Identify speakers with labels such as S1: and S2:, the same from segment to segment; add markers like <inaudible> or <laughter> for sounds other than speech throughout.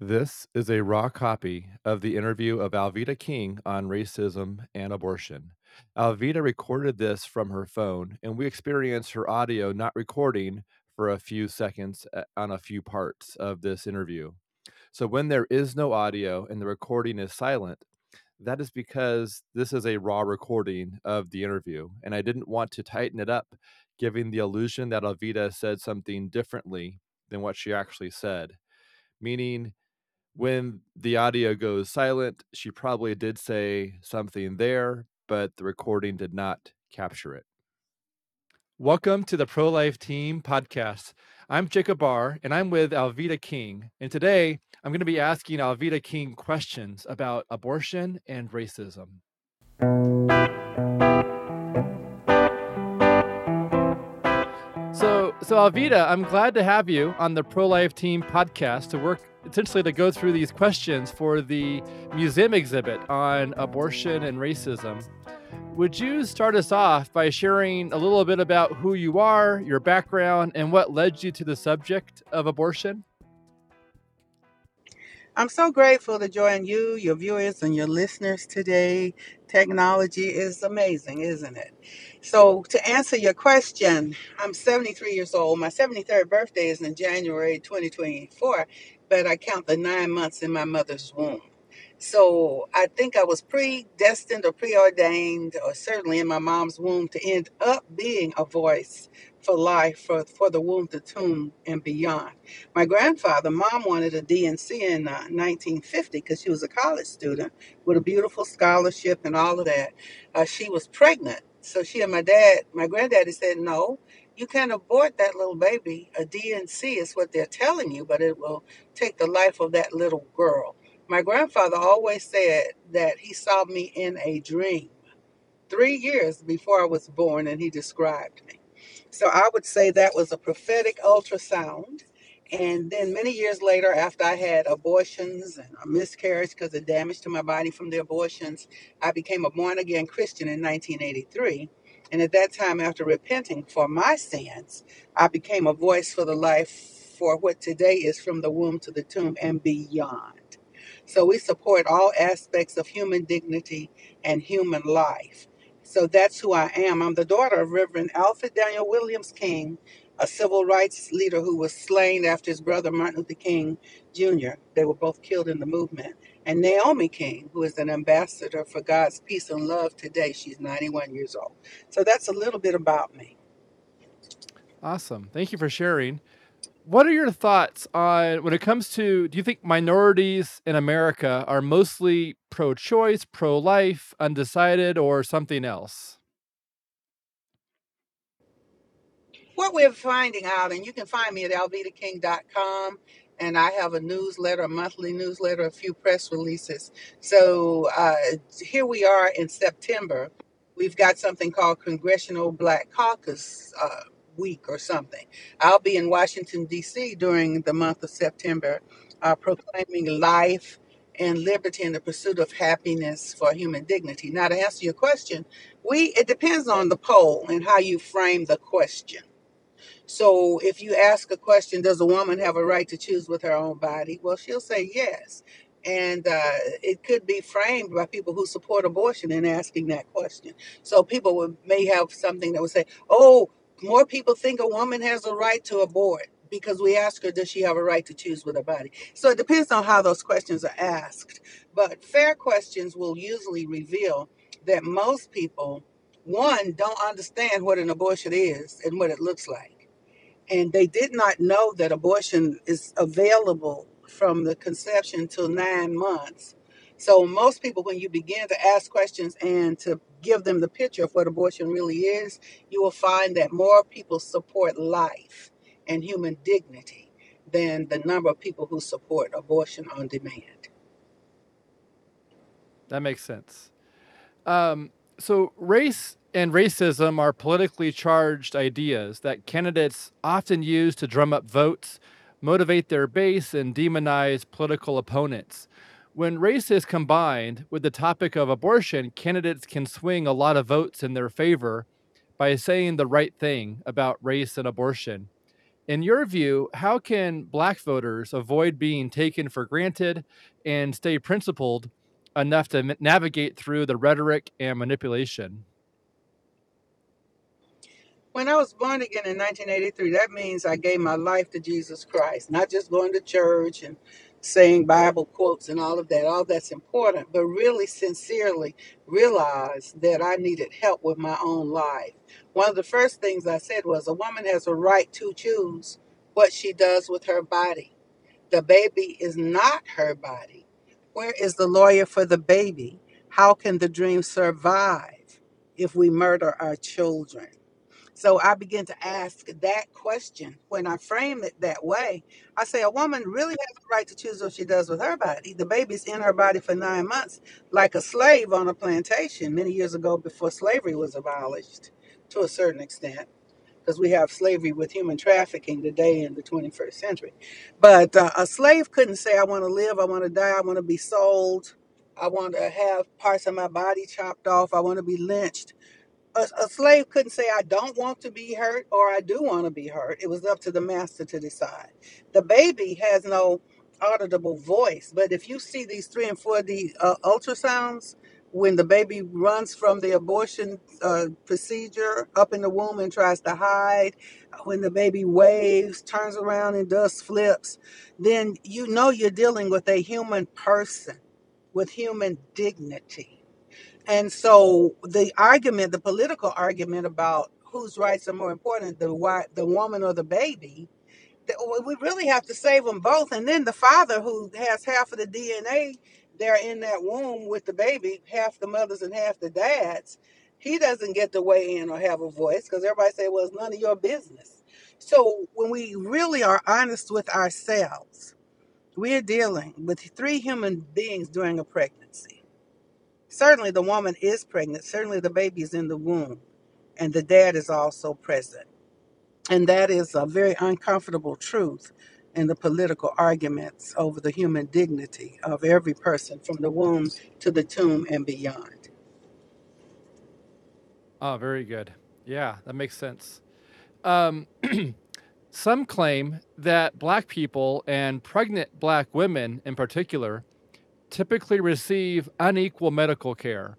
S1: This is a raw copy of the interview of Alveda King on racism and abortion. Alveda recorded this from her phone, and we experienced her audio not recording for a few seconds uh, on a few parts of this interview. So, when there is no audio and the recording is silent, that is because this is a raw recording of the interview, and I didn't want to tighten it up, giving the illusion that Alveda said something differently than what she actually said. Meaning, when the audio goes silent, she probably did say something there, but the recording did not capture it. Welcome to the Pro Life Team podcast. I'm Jacob Barr, and I'm with Alveda King. And today, I'm going to be asking Alveda King questions about abortion and racism. So, so Alveda, I'm glad to have you on the Pro Life Team podcast to work essentially to go through these questions for the museum exhibit on abortion and racism. Would you start us off by sharing a little bit about who you are, your background, and what led you to the subject of abortion?
S2: I'm so grateful to join you, your viewers, and your listeners today. Technology is amazing, isn't it? So, to answer your question, I'm 73 years old. My 73rd birthday is in January 2024, but I count the nine months in my mother's womb. So I think I was predestined or preordained, or certainly in my mom's womb, to end up being a voice for life, for, for the womb to tomb and beyond. My grandfather, mom wanted a D&C in uh, 1950 because she was a college student with a beautiful scholarship and all of that. Uh, she was pregnant. So she and my dad, my granddaddy said, no, you can't abort that little baby. A D&C is what they're telling you, but it will take the life of that little girl. My grandfather always said that he saw me in a dream three years before I was born, and he described me. So I would say that was a prophetic ultrasound. And then many years later, after I had abortions and a miscarriage because of damage to my body from the abortions, I became a born again Christian in 1983. And at that time, after repenting for my sins, I became a voice for the life for what today is from the womb to the tomb and beyond. So we support all aspects of human dignity and human life. So that's who I am. I'm the daughter of Reverend Alfred Daniel Williams King, a civil rights leader who was slain after his brother Martin Luther King Jr. They were both killed in the movement. And Naomi King, who is an ambassador for God's peace and love today. She's 91 years old. So that's a little bit about me.
S1: Awesome. Thank you for sharing what are your thoughts on when it comes to do you think minorities in America are mostly pro choice, pro life, undecided, or something else?
S2: What we're finding out, and you can find me at alvedaking.com, and I have a newsletter, a monthly newsletter, a few press releases. So uh, here we are in September. We've got something called Congressional Black Caucus. Uh, week or something. I'll be in Washington, D.C. during the month of September, uh, proclaiming life and liberty in the pursuit of happiness for human dignity. Now, to answer your question, we it depends on the poll and how you frame the question. So, if you ask a question, does a woman have a right to choose with her own body? Well, she'll say yes. And uh, it could be framed by people who support abortion in asking that question. So people would, may have something that would say, "Oh, more people think a woman has a right to abort because we ask her, does she have a right to choose with her body? So it depends on how those questions are asked. But fair questions will usually reveal that most people, one, don't understand what an abortion is and what it looks like. And they did not know that abortion is available from the conception till nine months. So most people, when you begin to ask questions and to give them the picture of what abortion really is, you will find that more people support life and human dignity than the number of people who support abortion on demand.
S1: That makes sense. Um, so, race and racism are politically charged ideas that candidates often use to drum up votes, motivate their base, and demonize political opponents. When race is combined with the topic of abortion, candidates can swing a lot of votes in their favor by saying the right thing about race and abortion. In your view, how can black voters avoid being taken for granted and stay principled enough to navigate through the rhetoric and manipulation?
S2: When I was born again in 1983, that means I gave my life to Jesus Christ, not just going to church and saying Bible quotes and all of that. All that's important, but really sincerely realized that I needed help with my own life. One of the first things I said was a woman has a right to choose what she does with her body. The baby is not her body. Where is the lawyer for the baby? How can the dream survive if we murder our children? So I begin to ask that question. When I frame it that way, I say a woman really has the right to choose what she does with her body. The baby's in her body for nine months, like a slave on a plantation many years ago before slavery was abolished to a certain extent, because we have slavery with human trafficking today in the 21st century. But uh, a slave couldn't say, I want to live, I want to die, I want to be sold, I want to have parts of my body chopped off, I want to be lynched. A, a slave couldn't say i don't want to be hurt or i do want to be hurt. It was up to the master to decide. The baby has no auditable voice but if you see these 3 and 4d uh, ultrasounds when the baby runs from the abortion uh, procedure up in the womb and tries to hide when the baby waves turns around and does flips then you know you're dealing with a human person with human dignity and so the argument, the political argument about whose rights are more important, the the woman or the baby, th- we really have to save them both. And then the father, who has half of the DNA there in that womb with the baby, half the mothers and half the dads, he doesn't get to weigh in or have a voice because everybody say, well, it's none of your business. So when we really are honest with ourselves, we're dealing with three human beings during a pregnancy Certainly, the woman is pregnant. Certainly, the baby is in the womb, and the dad is also present. And that is a very uncomfortable truth in the political arguments over the human dignity of every person from the womb to the tomb and beyond.
S1: Oh, very good. Yeah, that makes sense. Um, <clears throat> some claim that black people and pregnant black women in particular typically receive unequal medical care.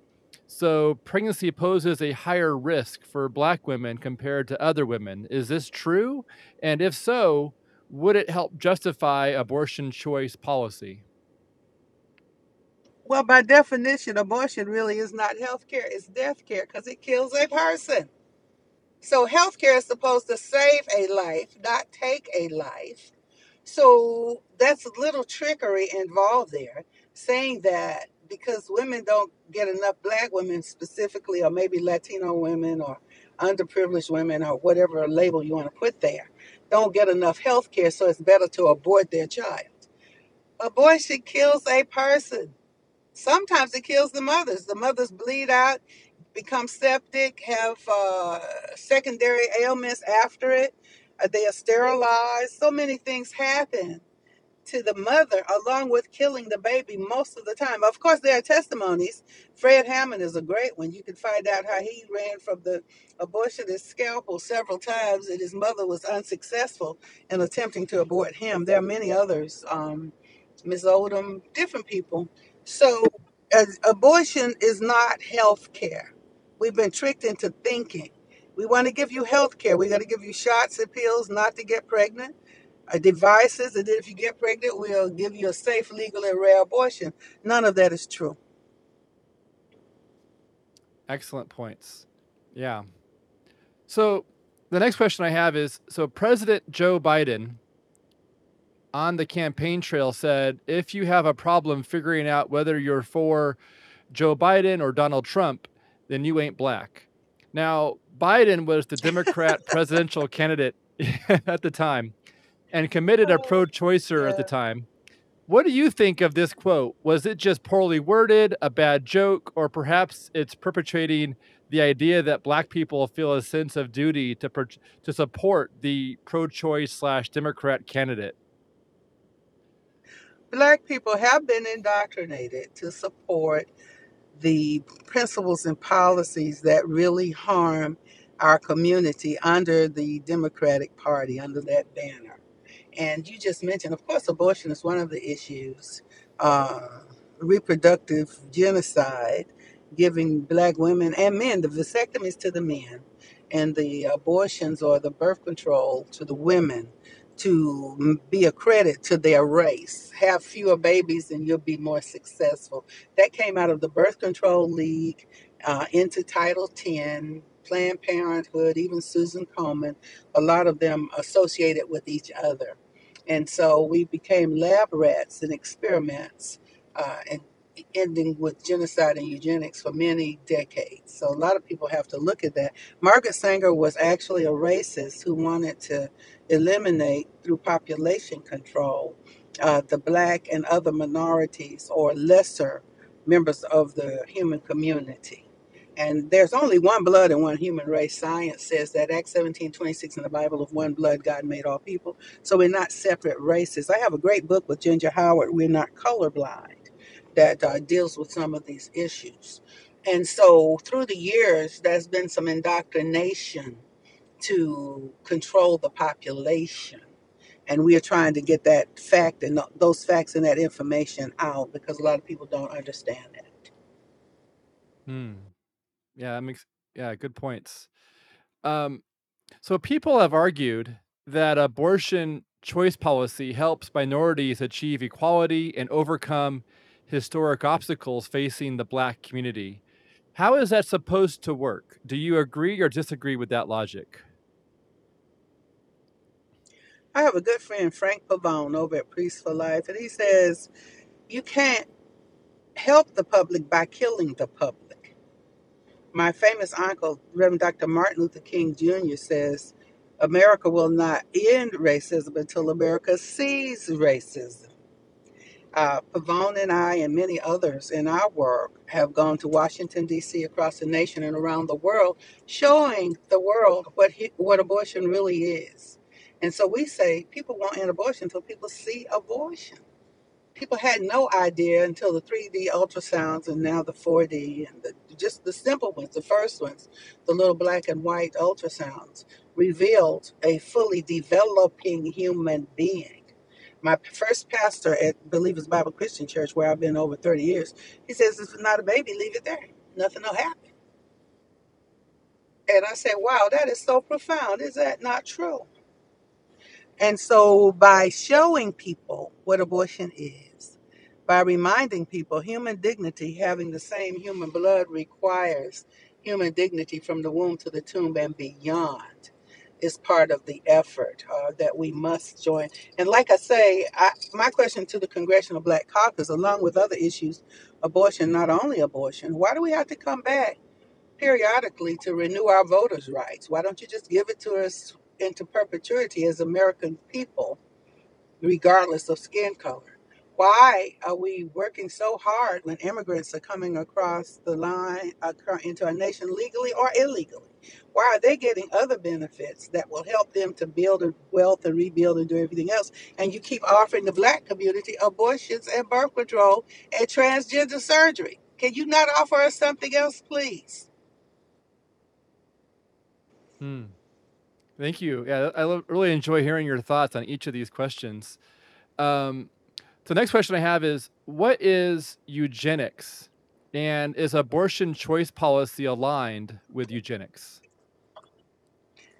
S1: So, pregnancy poses a higher risk for black women compared to other women. Is this true? And if so, would it help justify abortion choice policy?
S2: Well, by definition, abortion really is not health care, it's death care because it kills a person. So, health care is supposed to save a life, not take a life. So that's a little trickery involved there, saying that because women don't get enough black women specifically, or maybe Latino women or underprivileged women or whatever label you want to put there, don't get enough health care, so it's better to abort their child. Abortion kills a person. Sometimes it kills the mothers. The mothers bleed out, become septic, have uh, secondary ailments after it. Uh, they are sterilized. So many things happen to the mother along with killing the baby most of the time. Of course, there are testimonies. Fred Hammond is a great one. You can find out how he ran from the abortionist scalpel several times and his mother was unsuccessful in attempting to abort him. There are many others, um, Ms. Odom, different people. So, as abortion is not health care. We've been tricked into thinking. We want to give you health care. We got to give you shots and pills not to get pregnant uh, devices, and then if you get pregnant, we'll give you a safe, legal, and rare abortion. None of that is true.
S1: Excellent points. Yeah. So, the next question I have is so President Joe Biden on the campaign trail said if you have a problem figuring out whether you're for Joe Biden or Donald Trump, then you ain't black. Now, Biden was the Democrat <laughs> presidential candidate <laughs> at the time and committed a
S2: Oh,
S1: pro choicer at the time. What do you think of this quote? Was it just poorly worded, a bad joke, or perhaps it's perpetrating the idea that black people feel a sense of duty to per- to support the pro-choice slash Democrat candidate?
S2: Black people have been indoctrinated to support the principles and policies that really harm our community under the Democratic Party, under that banner. And you just mentioned, of course, abortion is one of the issues. Uh, reproductive genocide, giving black women and men the vasectomies to the men, and the abortions or the birth control to the women to be a credit to their race. Have fewer babies and you'll be more successful. That came out of the Birth Control League uh, into Title 10. Planned Parenthood, even Susan Komen, a lot of them associated with each other and so we became lab rats and experiments, uh, and ending with genocide and eugenics for many decades. So a lot of people have to look at that. Margaret Sanger was actually a racist who wanted to eliminate through population control uh, the black and other minorities or lesser members of the human community. And there's only one blood and one human race. Science says that Acts 17 26 in the Bible of one blood, God made all people. So we're not separate races. I have a great book with Ginger Howard, We're Not Colorblind, that uh, deals with some of these issues. And so through the years, there's been some indoctrination to control the population. And we are trying to get that fact and th- those facts and that information out because a lot of people don't understand it.
S1: Hmm. Yeah, that makes yeah, good points. Um, so people have argued that abortion choice policy helps minorities achieve equality and overcome historic obstacles facing the black community. How is that supposed to work? Do you agree or disagree with that logic?
S2: I have a good friend, Frank Pavone, over at Priest for Life, and he says you can't help the public by killing the public. My famous uncle, Reverend Dr. Martin Luther King Jr., says America will not end racism until America sees racism. Uh, Pavone and I, and many others in our work, have gone to Washington, D.C., across the nation and around the world, showing the world what, he, what abortion really is. And so we say people won't end abortion until people see abortion people had no idea until the 3D ultrasounds and now the 4D and the, just the simple ones, the first ones, the little black and white ultrasounds, revealed a fully developing human being. My first pastor at Believers Bible Christian Church, where I've been over 30 years, he says, if it's not a baby, leave it there. Nothing will happen. And I said, wow, that is so profound. Is that not true? And so, by showing people what abortion is, by reminding people human dignity, having the same human blood requires human dignity from the womb to the tomb and beyond, is part of the effort uh, that we must join. And like I say, I, my question to the Congressional Black Caucus, along with other issues, abortion, not only abortion, why do we have to come back periodically to renew our voters' rights? Why don't you just give it to us into perpetuity as American people, regardless of skin color? Why are we working so hard when immigrants are coming across the line into our nation legally or illegally? Why are they getting other benefits that will help them to build wealth and rebuild and do everything else? And you keep offering the black community abortions and birth control and transgender surgery. Can you not offer us something else, please?
S1: Hmm. Thank you. Yeah, I lo- really enjoy hearing your thoughts on each of these questions. Um, so, next question I have is What is eugenics? And is abortion choice policy aligned with eugenics?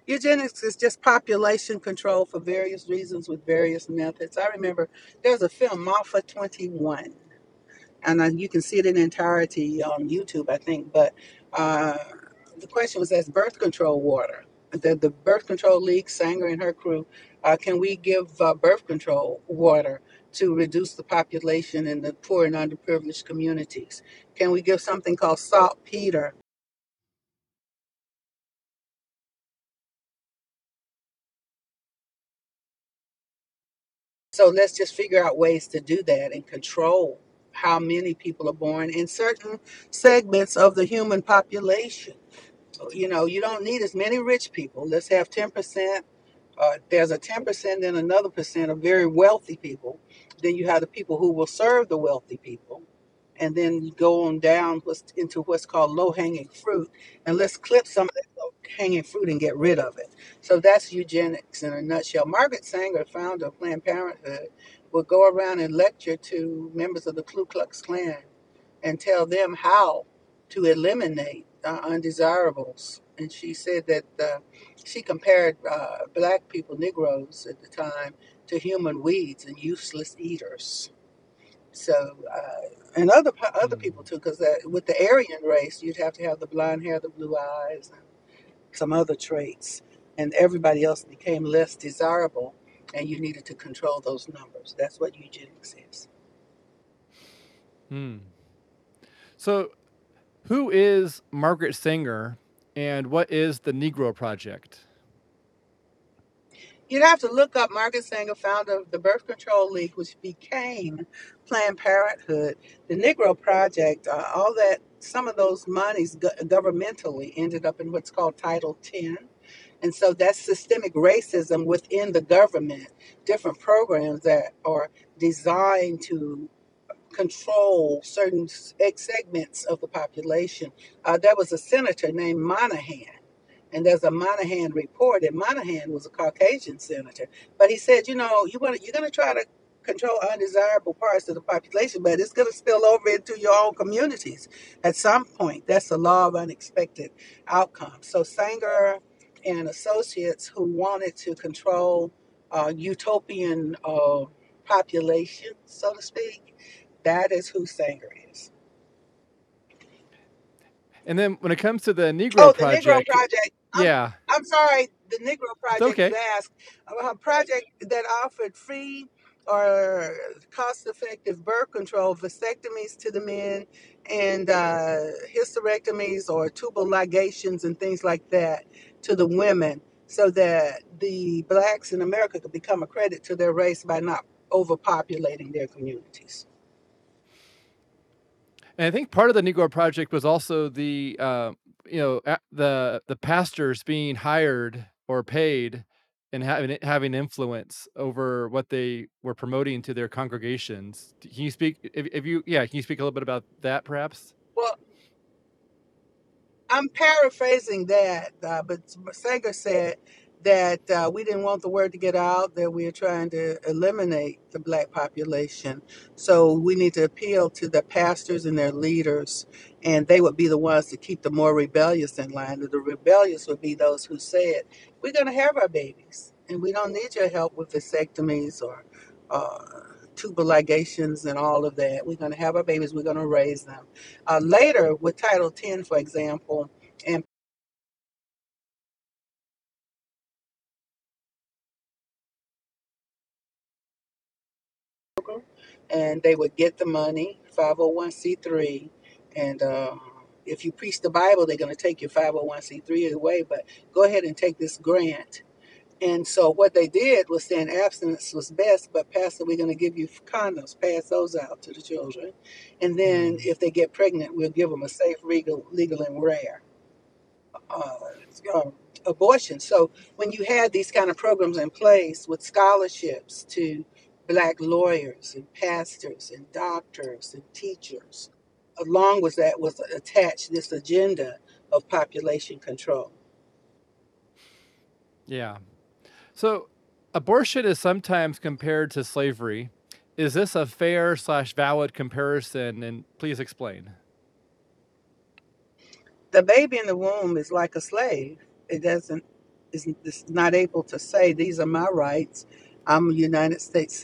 S2: Eugenics is just population control for various reasons with various methods. I remember there's a film, Maafa 21, and uh, you can see it in entirety on YouTube, I think. But uh, the question was as birth control water. The, the birth control league, Sanger and her crew, uh, can we give uh, birth control water to reduce the population in the poor and underprivileged communities? Can we give something called saltpeter So let's just figure out ways to do that and control how many people are born in certain segments of the human population. You know, you don't need as many rich people. Let's have 10%. Uh, there's a 10%, then another percent of very wealthy people. Then you have the people who will serve the wealthy people. and then you go on down into what's called low hanging fruit. And let's clip some of that low hanging fruit and get rid of it. So that's eugenics in a nutshell. Margaret Sanger, founder of Planned Parenthood, would go around and lecture to members of the Ku Klux Klan and tell them how to eliminate uh, undesirables. And she said that uh, she compared uh, black people, Negroes at the time, to human weeds and useless eaters. So, uh, and other other people
S1: Mm.
S2: too, because with the Aryan race, you'd have to have the blonde hair, the blue eyes, and some other traits, and everybody else became less desirable, and you needed to control those numbers. That's what eugenics is.
S1: Hmm. So, who is Margaret Sanger, and what is the Negro Project?
S2: You'd have to look up Margaret Sanger, founder of the Birth Control League, which became Planned Parenthood. The Negro Project, uh, all that, some of those monies go- governmentally ended up in what's called Title 10. And so that's systemic racism within the government, different programs that are designed to control certain segments of the population. Uh, there was a senator named Moynihan and there's a Moynihan report, and Moynihan was a Caucasian senator, but he said, you know, you want you're going to try to control undesirable parts of the population, but it's going to spill over into your own communities at some point. That's the law of unexpected outcomes. So Sanger and associates who wanted to control uh, utopian uh, population, so to speak, that is who Sanger is.
S1: And then when it comes to the Negro
S2: Oh, the Negro
S1: Project,
S2: Project. I'm,
S1: yeah,
S2: I'm sorry. The Negro Project was
S1: okay.
S2: asked a project that offered free or cost-effective birth control, vasectomies to the men, and uh, hysterectomies or tubal ligations and things like that to the women, so that the blacks in America could become a credit to their race by not overpopulating their communities.
S1: And I think part of the Negro Project was also the, uh, you know, the the pastors being hired or paid and having having influence over what they were promoting to their congregations. Can you speak? If, if you, yeah, can you speak a little bit about that, perhaps?
S2: Well, I'm paraphrasing that, uh, but Sanger said that uh, we didn't want the word to get out that we are trying to eliminate the black population. So we need to appeal to the pastors and their leaders, and they would be the ones to keep the more rebellious in line. The rebellious would be those who said, We're going to have our babies, and we don't need your help with vasectomies or uh, tubal ligations and all of that. We're going to have our babies, we're going to raise them. Uh, later, with Title 10, for example, and they would get the money, 501c3, and um, if you preach the Bible, they're going to take your 501c3 away. But go ahead and take this grant. And so what they did was saying abstinence was best, but Pastor, we're going to give you condoms, pass those out to the children, and then
S1: Mm.
S2: if they get pregnant, we'll give them a safe, legal, legal and rare. uh, um, abortion. So when you had these kind of programs in place with scholarships to black lawyers and pastors and doctors and teachers, along with that was attached this agenda of population control.
S1: Yeah. So, abortion is sometimes compared to slavery. Is this a fair slash valid comparison? And please explain.
S2: The baby in the womb is like a slave. It doesn't is is not able to say these are my rights. I'm a United States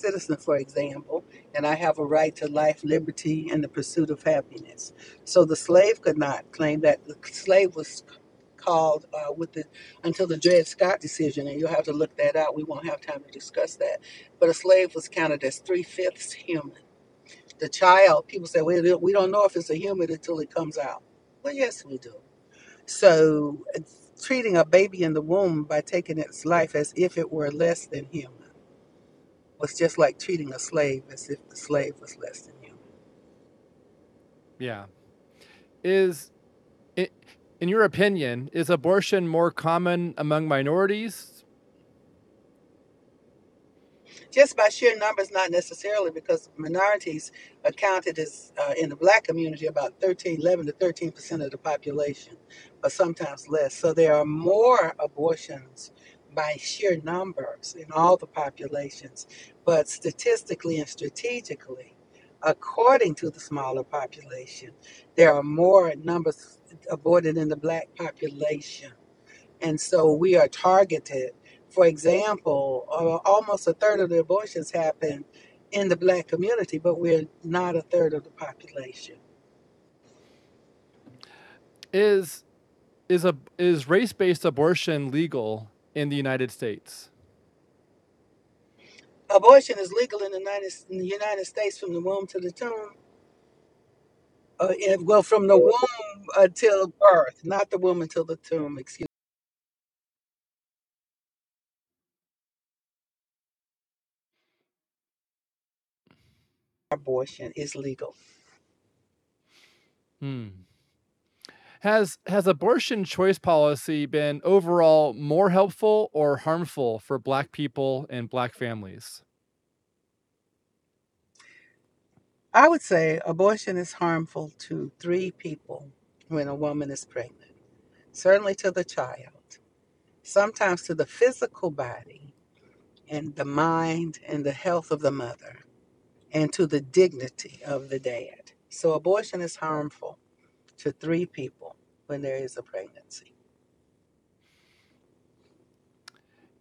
S2: citizen, for example, and I have a right to life, liberty, and the pursuit of happiness. So the slave could not claim that. The slave was called uh, with the until the Dred Scott decision, and you'll have to look that out. We won't have time to discuss that. But a slave was counted as three fifths human. The child, people say, well, we don't know if it's a human until it comes out. Well, yes, we do. So treating a baby in the womb by taking its life as if it were less than human was just like treating a slave as if the slave was less than human.
S1: Yeah. Is i- in your opinion, is abortion more common among minorities?
S2: just by sheer numbers, not necessarily, because minorities are counted as uh, in the black community about 13, 11 to 13 percent of the population, but sometimes less. So there are more abortions by sheer numbers in all the populations, but statistically and strategically, according to the smaller population, there are more numbers aborted in the black population and so we are targeted. For example, uh, almost a third of the abortions happen in the black community, but we're not a third of the population.
S1: Is is a is race-based abortion legal in the United States?
S2: Abortion is legal in the United, in the United States from the womb to the tomb. Uh, and- well, from the womb until birth, not the womb until the tomb. Excuse. Abortion is legal.
S1: Hmm. Has has abortion choice policy been overall more helpful or harmful for black people and black families?
S2: I would say abortion is harmful to three people when a woman is pregnant. Certainly to the child, sometimes to the physical body and the mind and the health of the mother, and to the dignity of the dad. So abortion is harmful to three people when there is a pregnancy.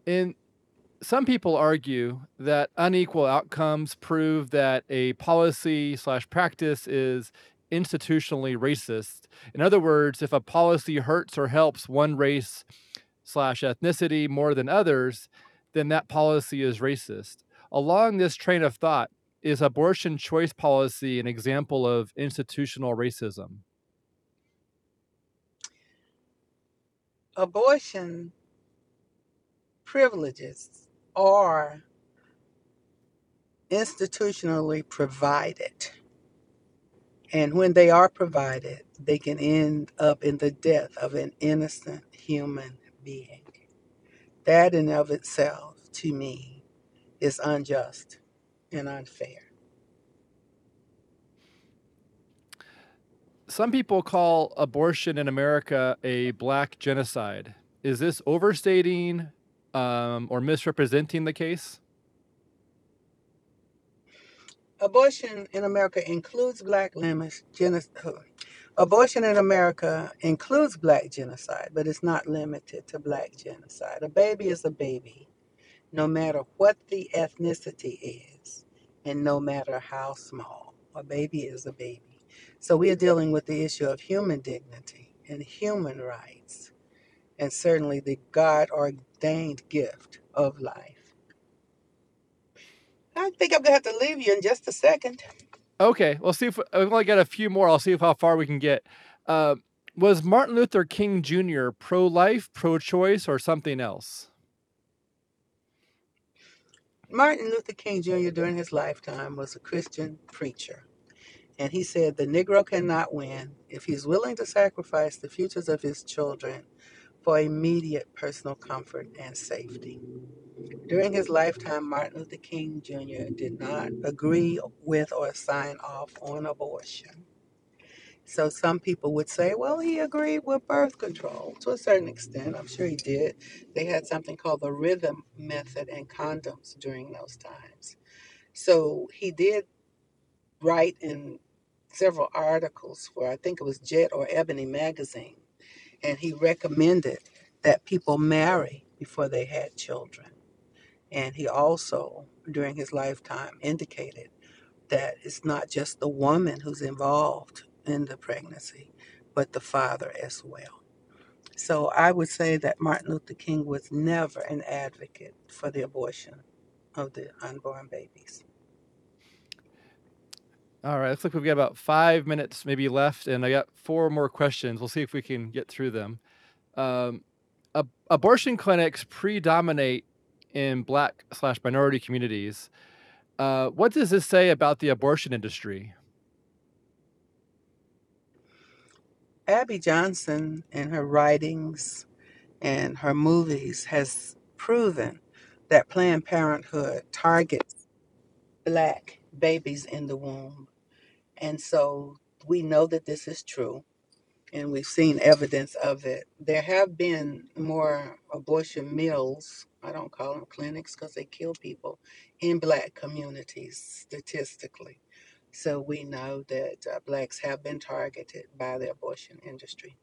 S1: And some people argue that unequal outcomes prove that a policy slash practice is institutionally racist. In other words, if a policy hurts or helps one race slash ethnicity more than others, then that policy is racist. Along this train of thought, is abortion choice policy an example of institutional racism?
S2: Abortion privileges are institutionally provided. And when they are provided, they can end up in the death of an innocent human being. That in of itself, to me, is unjust and unfair.
S1: Some people call abortion in America a black genocide. Is this overstating um, or misrepresenting the case?
S2: Abortion in America includes black limits, genocide. Abortion in America includes black genocide, but it's not limited to black genocide. A baby is a baby, no matter what the ethnicity is, and no matter how small. A baby is a baby. So we are dealing with the issue of human dignity and human rights, and certainly the God ordained gift of life. I think I'm gonna have to leave you in just a second.
S1: Okay, we'll see if we've only got a few more. I'll see if how far we can get. Uh, was Martin Luther King Jr. pro life, pro choice, or something else?
S2: Martin Luther King Jr. during his lifetime was a Christian preacher. And he said the Negro cannot win if he's willing to sacrifice the futures of his children for immediate personal comfort and safety. During his lifetime, Martin Luther King Jr. did not agree with or sign off on abortion. So some people would say, well, he agreed with birth control to a certain extent. I'm sure he did. They had something called the rhythm method and condoms during those times. So he did write in several articles for, I think it was Jet or Ebony magazine, and he recommended that people marry before they had children. And he also, during his lifetime, indicated that it's not just the woman who's involved in the pregnancy, but the father as well. So I would say that Martin Luther King was never an advocate for the abortion of the unborn babies.
S1: All right, looks like we've got about five minutes maybe left, and I got four more questions. We'll see if we can get through them. Um, ab- abortion clinics predominate in black slash minority communities. Uh, what does this say about the abortion industry?
S2: Abby Johnson, in her writings and her movies, has proven that Planned Parenthood targets black babies in the womb. And so we know that this is true, and we've seen evidence of it. There have been more abortion mills, I don't call them clinics because they kill people, in black communities statistically. So we know that uh, blacks have been targeted by the abortion industry.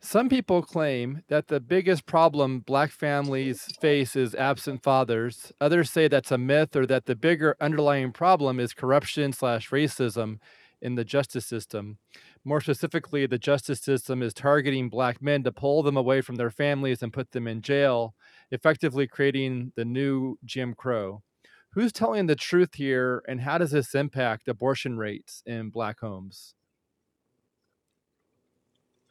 S1: Some people claim that the biggest problem black families face is absent fathers. Others say that's a myth or that the bigger underlying problem is corruption slash racism in the justice system. More specifically, the justice system is targeting black men to pull them away from their families and put them in jail, effectively creating the new Jim Crow. Who's telling the truth here, and how does this impact abortion rates in black homes?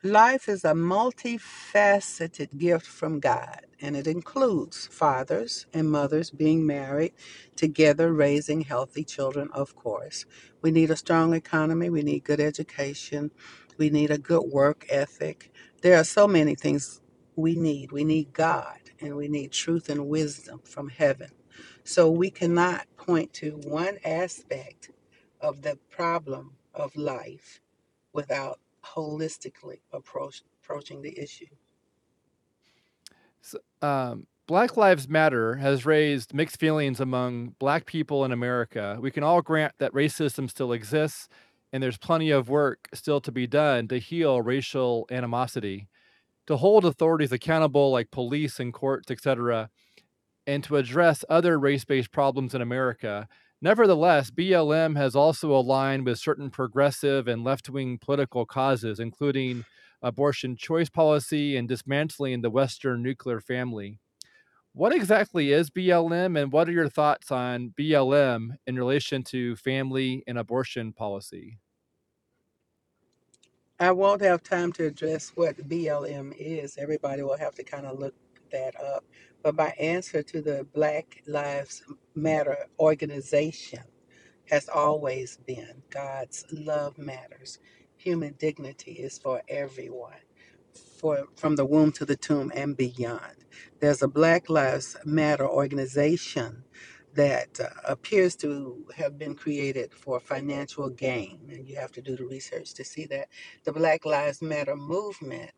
S2: Life is a multifaceted gift from God, and it includes fathers and mothers being married together, raising healthy children, of course. We need a strong economy, we need good education, we need a good work ethic. There are so many things we need. We need God, and we need truth and wisdom from heaven. So we cannot point to one aspect of the problem of life without holistically approach, approaching the issue.
S1: So, um, Black Lives Matter has raised mixed feelings among Black people in America. We can all grant that racism still exists, and there's plenty of work still to be done to heal racial animosity, to hold authorities accountable like police and courts, etc., and to address other race based problems in America. Nevertheless, BLM has also aligned with certain progressive and left wing political causes, including abortion choice policy and dismantling the Western nuclear family. What exactly is BLM, and what are your thoughts on BLM in relation to family and abortion policy?
S2: I won't have time to address what BLM is. Everybody will have to kind of look that up. But my answer to the Black Lives Matter organization has always been God's love matters. Human dignity is for everyone, for from the womb to the tomb and beyond. There's a Black Lives Matter organization that uh, appears to have been created for financial gain, and you have to do the research to see that. The Black Lives Matter movement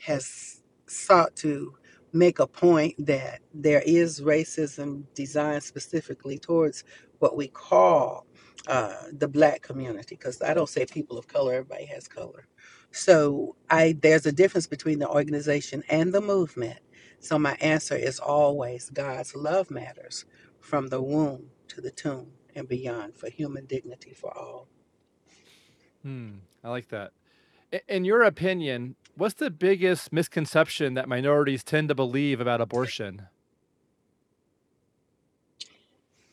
S2: has sought to make a point that there is racism designed specifically towards what we call uh, the black community because i don't say people of color everybody has color. So i there's a difference between the organization and the movement. So my answer is always god's love matters from the womb to the tomb and beyond for human dignity for all.
S1: Hmm, I like that. In your opinion, what's the biggest misconception that minorities tend to believe about abortion?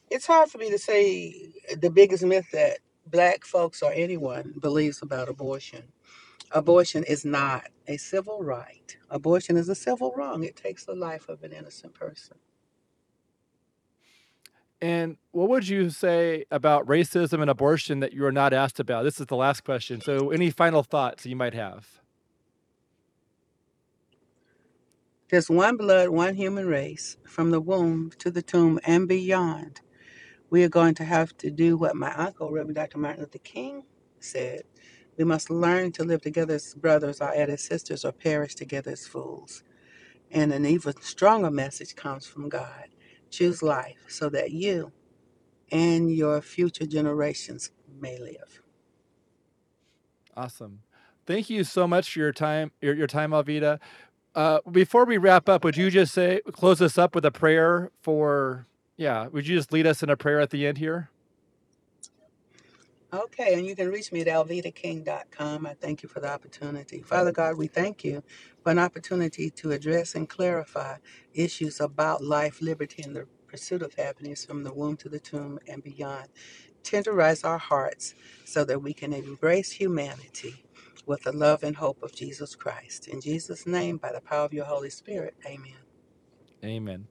S2: it's hard for me to say the biggest myth that black folks or anyone believes about abortion Abortion is not a civil right. Abortion is a civil wrong. It takes the life of an innocent person.
S1: And what would you say about racism and abortion that you are not asked about? This is the last question. So, any final thoughts you might have?
S2: There's one blood, one human race, from the womb to the tomb and beyond. We are going to have to do what my uncle, Reverend Dr. Martin Luther King, said. We must learn to live together as brothers or as sisters or perish together as fools. And an even stronger message comes from God. Choose life so that you and your future generations may live.
S1: Awesome. Thank you so much for your time, your, your time, Alveda. Uh, before we wrap up, would you just say close us up with a prayer for? Yeah, would you just lead us in a prayer at the end here?
S2: Okay, and you can reach me at alvedaking.com. I thank you for the opportunity. Father God, we thank you for an opportunity to address and clarify issues about life, liberty, and the pursuit of happiness from the womb to the tomb and beyond. Tenderize our hearts so that we can embrace humanity with the love and hope of Jesus Christ. In Jesus' name, by the power of your Holy Spirit, amen.
S1: Amen.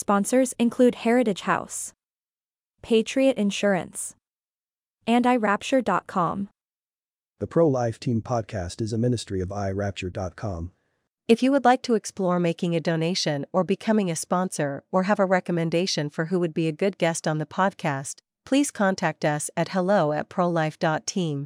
S3: sponsors include Heritage House, Patriot Insurance, and iRapture.com.
S4: The Pro Life Team podcast is a ministry of iRapture.com.
S5: If you would like to explore making a donation or becoming a sponsor or have a recommendation for who would be a good guest on the podcast, please contact us at hello at prolife.team.